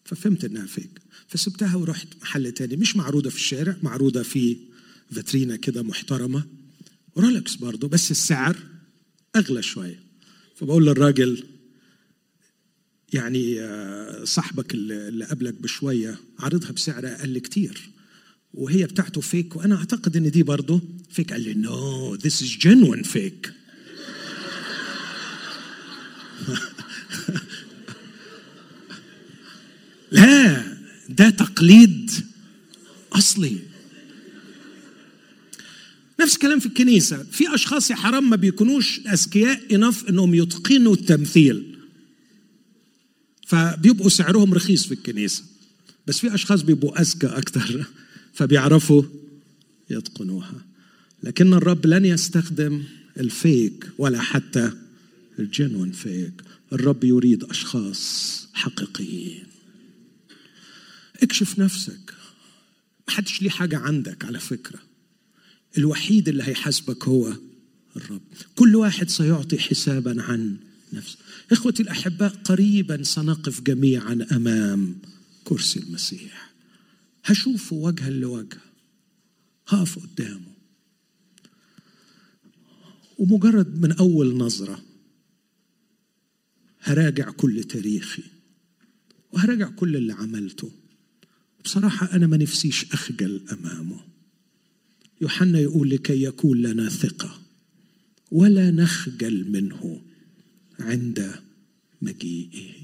ففهمت إنها فيك. فسبتها ورحت محل تاني مش معروضة في الشارع معروضة في فاترينا كده محترمة. رولكس برضه بس السعر أغلى شوية. فبقول للراجل يعني صاحبك اللي قبلك بشوية عارضها بسعر أقل كتير وهي بتاعته فيك وأنا أعتقد إن دي برضه فيك قال لي no this is genuine فيك لا ده تقليد أصلي. نفس الكلام في الكنيسة. في أشخاص يا حرام ما بيكونوش أذكياء enough إنهم يتقنوا التمثيل. فبيبقوا سعرهم رخيص في الكنيسة. بس في أشخاص بيبقوا أذكى أكتر. (laughs) فبيعرفوا يتقنوها. لكن الرب لن يستخدم الفيك ولا حتى الجنون فيك. الرب يريد أشخاص حقيقيين. اكشف نفسك. محدش ليه حاجة عندك على فكرة. الوحيد اللي هيحاسبك هو الرب. كل واحد سيعطي حسابا عن نفسه. إخوتي الاحباء قريبا سنقف جميعا أمام كرسي المسيح. هشوفه وجها لوجه. هقف قدامه. ومجرد من أول نظرة هراجع كل تاريخي. وهراجع كل اللي عملته. بصراحة أنا ما نفسيش أخجل أمامه. يوحنا يقول لكي يكون لنا ثقة ولا نخجل منه عند مجيئه.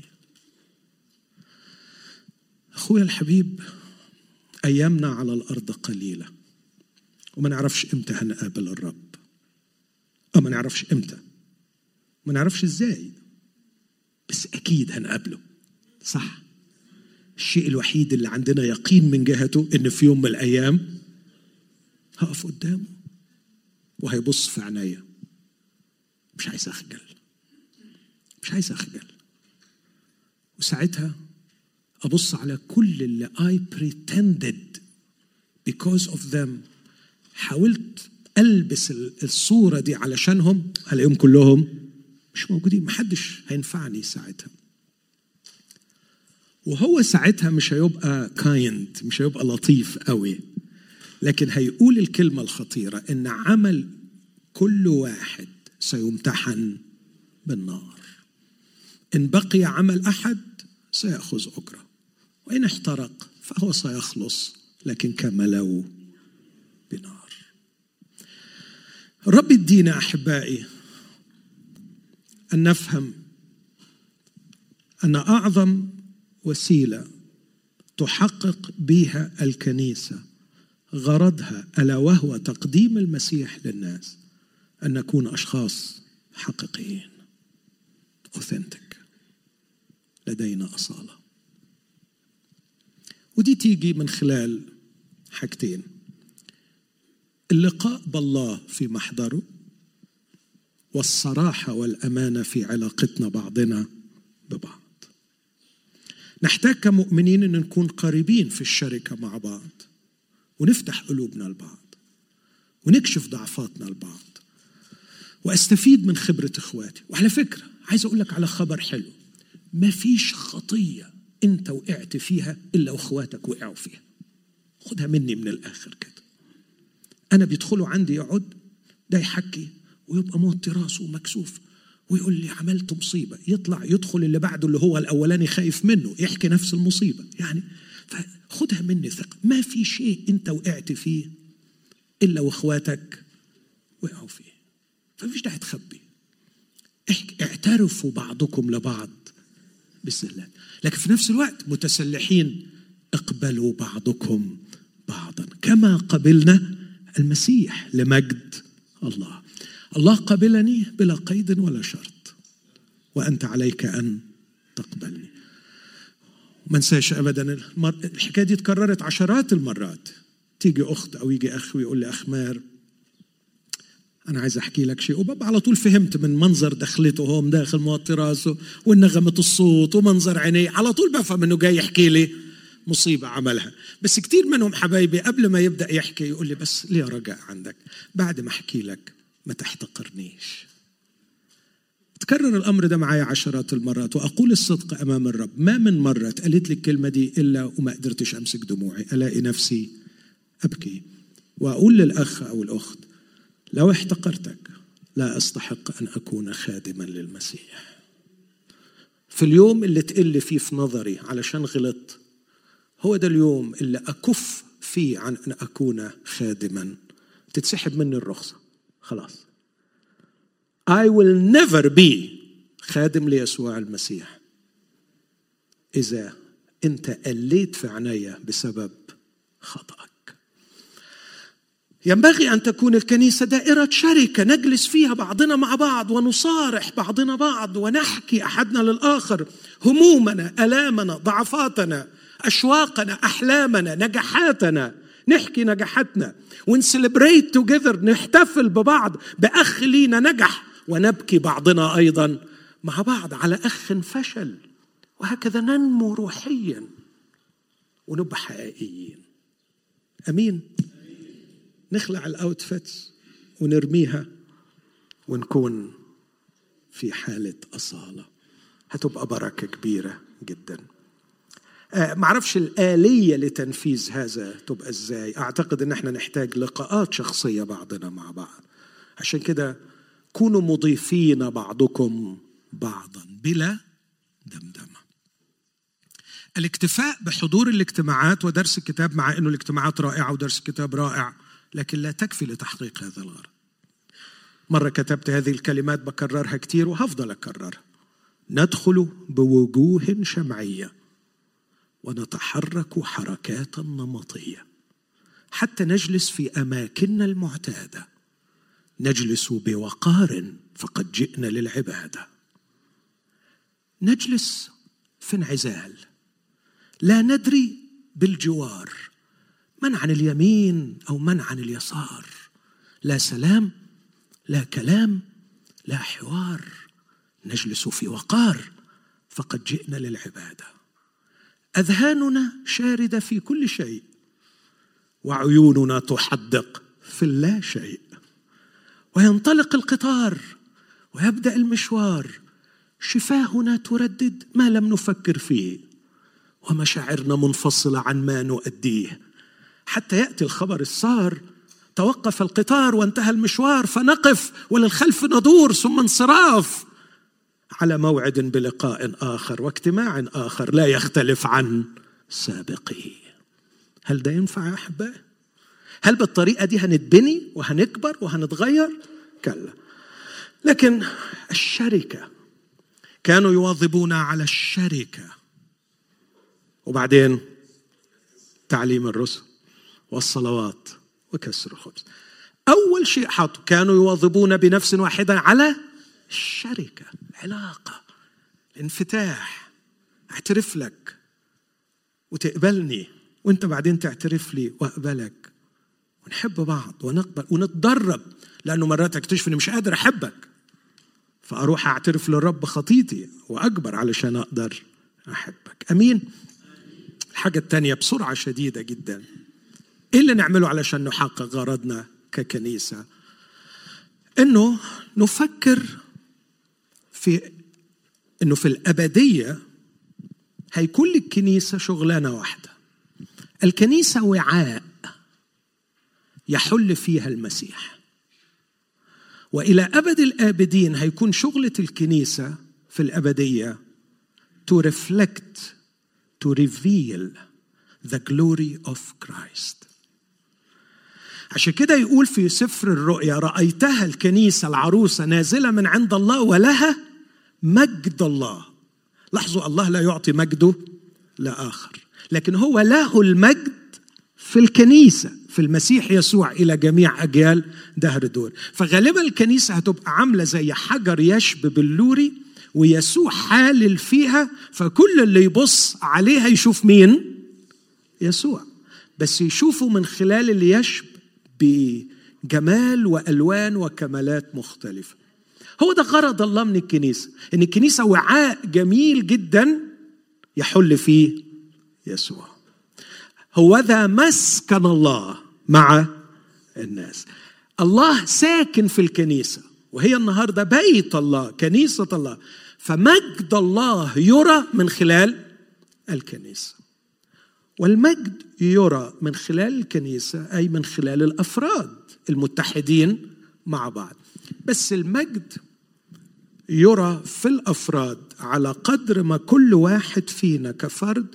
أخويا الحبيب أيامنا على الأرض قليلة وما نعرفش إمتى هنقابل الرب. أو ما نعرفش إمتى ما نعرفش إزاي بس أكيد هنقابله. صح. الشيء الوحيد اللي عندنا يقين من جهته إن في يوم من الأيام هقف قدامه وهيبص في عينيا. مش عايز أخجل. مش عايز أخجل. وساعتها أبص على كل اللي I pretended because of them. حاولت ألبس الصورة دي علشانهم هلاقيهم كلهم مش موجودين محدش هينفعني ساعتها. وهو ساعتها مش هيبقى كايند مش هيبقى لطيف قوي. لكن هيقول الكلمة الخطيرة إن عمل كل واحد سيمتحن بالنار. إن بقي عمل أحد سيأخذ أجره. وإن احترق فهو سيخلص لكن كما لو بنار. رب يدينا أحبائي أن نفهم أن أعظم وسيلة تحقق بها الكنيسة غرضها ألا وهو تقديم المسيح للناس أن نكون أشخاص حقيقيين. اوثنتك لدينا أصالة. ودي تيجي من خلال حاجتين. اللقاء بالله في محضره والصراحة والأمانة في علاقتنا بعضنا ببعض. نحتاج كمؤمنين أن نكون قريبين في الشركة مع بعض. ونفتح قلوبنا لبعض ونكشف ضعفاتنا لبعض وأستفيد من خبرة إخواتي. وعلى فكرة عايز أقول لك على خبر حلو. ما فيش خطية أنت وقعت فيها إلا واخواتك وقعوا فيها. خدها مني من الآخر كده. أنا بيدخلوا عندي يقعد ده يحكي ويبقى موطي راسه ومكسوف ويقول لي عملت مصيبة. يطلع يدخل اللي بعده اللي هو الأولاني خايف منه يحكي نفس المصيبة. يعني فخدها مني ثقة ما في شيء أنت وقعت فيه إلا وإخواتك وقعوا فيه. فمفيش داعي تخبي اعترفوا بعضكم لبعض بالسلام لكن في نفس الوقت متسلحين اقبلوا بعضكم بعضا. كما قبلنا المسيح لمجد الله. الله قبلني بلا قيد ولا شرط وأنت عليك أن تقبلني. ما انساش ابدا الحكاية دي اتكررت عشرات المرات. تيجي أخت أو يجي أخ ويقول لي أخ مار أنا عايز أحكي لك شيء. وبابا على طول فهمت من منظر دخلته هو داخل موطي راسه والنغمه الصوت ومنظر عينيه على طول بفهم إنه جاي يحكي لي مصيبة عملها. بس كتير منهم حبايبي قبل ما يبدأ يحكي يقول لي بس ليه رجاء عندك؟ بعد ما أحكي لك ما تحتقرنيش. تكرر الأمر ده معايا عشرات المرات وأقول الصدق أمام الرب. ما من مرة اتقالت لي الكلمة دي إلا وما قدرتش أمسك دموعي ألاقي نفسي أبكي وأقول للأخ أو الأخت لو احتقرتك لا أستحق أن أكون خادما للمسيح. في اليوم اللي تقل فيه في نظري علشان غلطت هو ده اليوم اللي أكف فيه عن أن أكون خادما. تتسحب مني الرخصة. خلاص. I will never be خادم ليسوع المسيح. إذا أنت قليت في عينيا بسبب خطأك. ينبغي أن تكون الكنيسة دائرة شركة نجلس فيها بعضنا مع بعض ونصارح بعضنا بعض ونحكي أحدنا للآخر. همومنا ألامنا ضعفاتنا أشواقنا أحلامنا نجاحاتنا. نحكي نجاحاتنا. ون celebrate together نحتفل ببعض بأخ لينا نجح. ونبكي بعضنا أيضا مع بعض على أخ فشل وهكذا ننمو روحيا ونبقى حقيقيين. أمين. نخلع ال outfits ونرميها ونكون في حالة أصالة. هتبقى بركة كبيرة جدا. آه معرفش الآلية لتنفيذ هذا تبقى إزاي. أعتقد إن إحنا نحتاج لقاءات شخصية بعضنا مع بعض. عشان كده كونوا مضيفين بعضكم بعضا بلا دمدمة. الاكتفاء بحضور الاجتماعات ودرس الكتاب مع إنه الاجتماعات رائعة ودرس الكتاب رائع لكن لا تكفي لتحقيق هذا الغرض. مرة كتبت هذه الكلمات بكررها كتير وهفضل أكررها. ندخل بوجوه شمعية ونتحرك حركات نمطية حتى نجلس في أماكننا المعتادة. نجلس بوقار فقد جئنا للعبادة. نجلس في انعزال. لا ندري بالجوار من عن اليمين أو من عن اليسار. لا سلام لا كلام لا حوار. نجلس في وقار فقد جئنا للعبادة. أذهاننا شاردة في كل شيء وعيوننا تحدق في اللا شيء. وينطلق القطار ويبدأ المشوار. شفاهنا تردد ما لم نفكر فيه ومشاعرنا منفصلة عن ما نؤديه. حتى يأتي الخبر السار توقف القطار وانتهى المشوار فنقف وللخلف ندور ثم انصراف على موعد بلقاء آخر واجتماع آخر لا يختلف عن سابقه. هل ده ينفع يا احبائي هل بالطريقة دي هنتبني وهنكبر وهنتغير؟ كلا. لكن الشركة كانوا يواظبون على الشركة. وبعدين تعليم الرسل والصلوات وكسر الخبز. أول شيء حطوا كانوا يواظبون بنفس واحدة على الشركة. العلاقة الانفتاح اعترف لك وتقبلني وانت بعدين تعترف لي وأقبلك. ونحب بعض ونقبل ونتدرب لأنه مرات أكتشف إني مش قادر أحبك. فأروح أعترف للرب خطيتي وأكبر علشان أقدر أحبك. أمين؟ الحاجة الثانية بسرعة شديدة جدا. إيه اللي نعمله علشان نحقق غرضنا ككنيسة؟ إنه نفكر في إنه في الأبدية هيكون للكنيسة شغلانة واحدة. الكنيسة وعاء. يحل فيها المسيح. وإلى أبد الآبدين هيكون شغلة الكنيسة في الأبدية to reflect to reveal the glory of Christ. عشان كده يقول في سفر الرؤيا رأيتها الكنيسة العروسة نازلة من عند الله ولها مجد الله. لاحظوا الله لا يعطي مجده لآخر لكن هو له المجد في الكنيسة في المسيح يسوع إلى جميع أجيال دهر دور فغالبا الكنيسة هتبقى عاملة زي حجر يشب باللوري ويسوع حالل فيها فكل اللي يبص عليها يشوف مين؟ يسوع. بس يشوفه من خلال اللي يشب بجمال وألوان وكمالات مختلفة. هو ده غرض الله من الكنيسة إن الكنيسة وعاء جميل جدا يحل فيه يسوع. هو ذا مسكن الله مع الناس. الله ساكن في الكنيسة وهي النهارده بيت الله كنيسة الله. فمجد الله يرى من خلال الكنيسة. والمجد يرى من خلال الكنيسة أي من خلال الأفراد المتحدين مع بعض. بس المجد يرى في الأفراد على قدر ما كل واحد فينا كفرد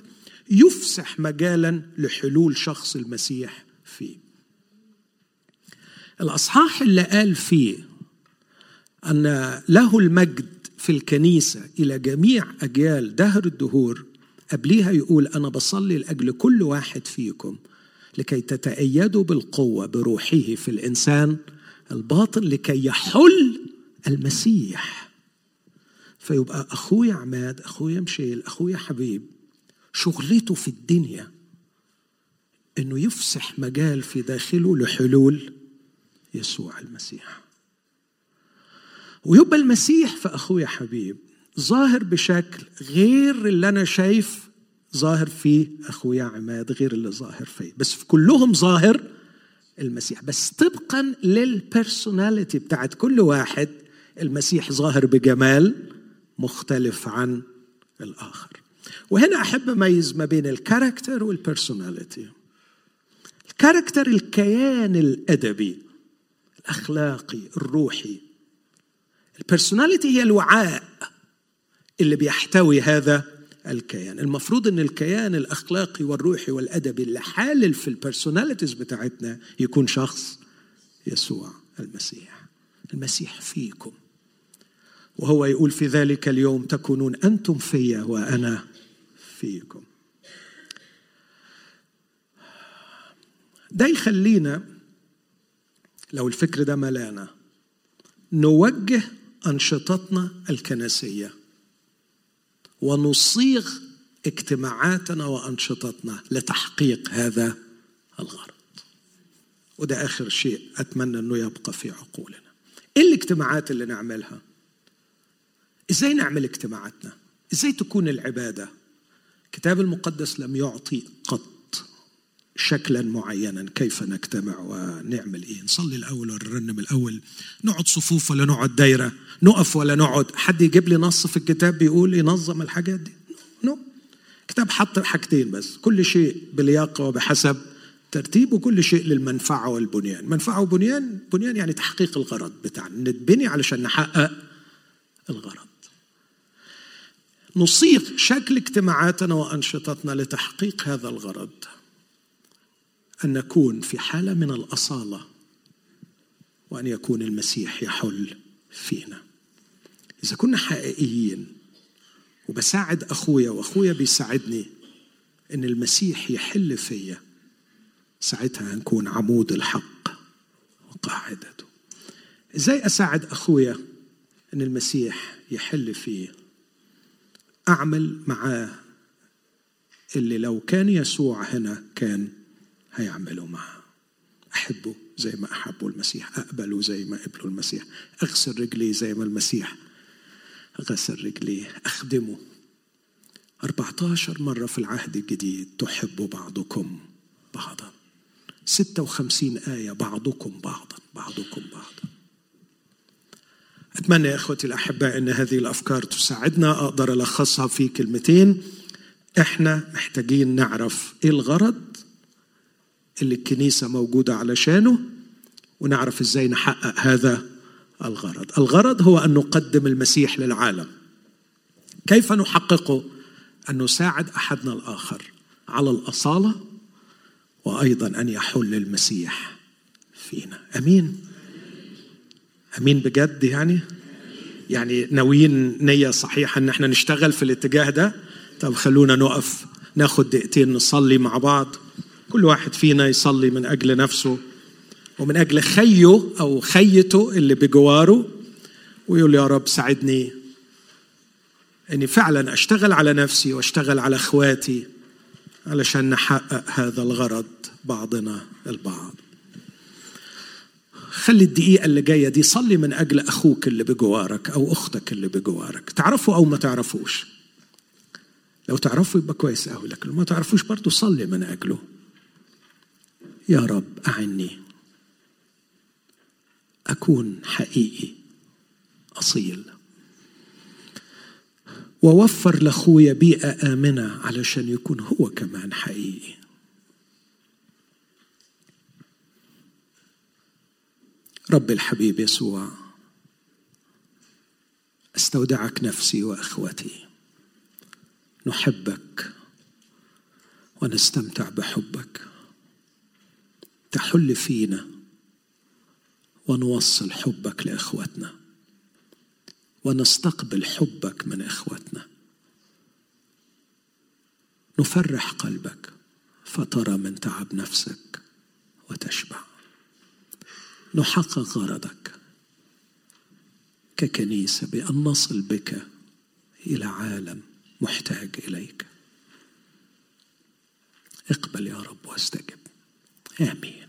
يفسح مجالا لحلول شخص المسيح فيه. الأصحاح اللي قال فيه أن له المجد في الكنيسة إلى جميع أجيال دهر الدهور قبليها يقول أنا بصلي لأجل كل واحد فيكم لكي تتأيدوا بالقوة بروحه في الإنسان الباطن لكي يحل المسيح. فيبقى أخويا عماد أخويا مشيل أخويا حبيب شغلته في الدنيا إنه يفسح مجال في داخله لحلول يسوع المسيح. ويبقى المسيح في أخويا حبيب ظاهر بشكل غير اللي أنا شايف ظاهر في أخويا عماد غير اللي ظاهر فيه بس في كلهم ظاهر المسيح. بس طبقا لل personality بتاعت كل واحد المسيح ظاهر بجمال مختلف عن الآخر. وهنا أحب أميز ما بين ال character وال personality ال character الكيان الأدبي الأخلاقي الروحي. ال personality هي الوعاء اللي بيحتوي هذا الكيان. المفروض إن الكيان الأخلاقي والروحي والأدبي اللي حالل في البرسوناليتيز بتاعتنا يكون شخص يسوع المسيح المسيح فيكم. وهو يقول في ذلك اليوم تكونون أنتم فيا وأنا فيكم. ده يخلينا لو الفكر ده ملانا نوجه أنشطتنا الكنسية ونصيغ اجتماعاتنا وأنشطتنا لتحقيق هذا الغرض. وده آخر شيء أتمنى إنه يبقى في عقولنا. إيه الاجتماعات اللي نعملها؟ إزاي نعمل اجتماعاتنا؟ إزاي تكون العبادة؟ الكتاب المقدس لم يعطي قط شكلا معينا كيف نجتمع ونعمل إيه. نصلي الأول ولا نرنم الأول. نقعد صفوف ولا نقعد دايرة. نقف ولا نقعد. حد يجيب لي نص في الكتاب بيقول ينظم الحاجات دي. نو كتاب حط حاجتين بس. كل شيء بلياقه وبحسب ترتيب وكل شيء للمنفعة والبنيان. منفعة وبنيان بنيان يعني تحقيق الغرض بتاعنا. نتبني علشان نحقق الغرض. نصيغ شكل اجتماعاتنا وأنشطتنا لتحقيق هذا الغرض. أن نكون في حالة من الأصالة وأن يكون المسيح يحل فينا. إذا كنا حقيقيين وبساعد أخويا وأخويا بيساعدني إن المسيح يحل فيا ساعتها هنكون عمود الحق وقاعدته. إزاي أساعد أخويا إن المسيح يحل فيه أعمل معاه. اللي لو كان يسوع هنا كان هيعمله معاه أحبه زي ما أحبه المسيح أقبله زي ما قبله المسيح أغسل رجليه زي ما المسيح غسل رجليه أخدمه. 14 مرة في العهد الجديد تحب بعضكم بعضا. 56 آية بعضكم بعضا بعضكم بعضا. أتمنى يا إخوتي الأحباء أن هذه الأفكار تساعدنا. أقدر ألخصها في كلمتين. إحنا محتاجين نعرف إيه الغرض اللي الكنيسة موجودة علشانه ونعرف إزاي نحقق هذا الغرض. الغرض هو أن نقدم المسيح للعالم. كيف نحققه؟ أن نساعد أحدنا الآخر على الأصالة وأيضا أن يحل المسيح فينا. آمين. آمين بجد يعني؟ يعني ناويين نية صحيحة إن إحنا نشتغل في الاتجاه ده؟ طب خلونا نقف ناخد دقيقتين نصلي مع بعض. كل واحد فينا يصلي من أجل نفسه ومن أجل خيه أو خيته اللي بجواره ويقول يا رب ساعدني إني فعلا أشتغل على نفسي وأشتغل على إخواتي علشان نحقق هذا الغرض بعضنا البعض. خلي الدقيقة اللي جاية دي صلي من أجل أخوك اللي بجوارك أو أختك اللي بجوارك. تعرفوا أو ما تعرفوش؟ لو تعرفوا يبقى كويس أوي لكن لو ما تعرفوش برضه صلي من أجله. يا رب أعني. أكون حقيقي أصيل. ووفر لأخويا بيئة آمنة علشان يكون هو كمان حقيقي. رب الحبيب يسوع استودعك نفسي وإخوتي. نحبك ونستمتع بحبك. تحل فينا ونوصل حبك لإخوتنا. ونستقبل حبك من إخوتنا. نفرح قلبك فترى من تعب نفسك وتشبع. نحقق غرضك ككنيسة بأن نصل بك إلى عالم محتاج إليك. اقبل يا رب واستجب. آمين.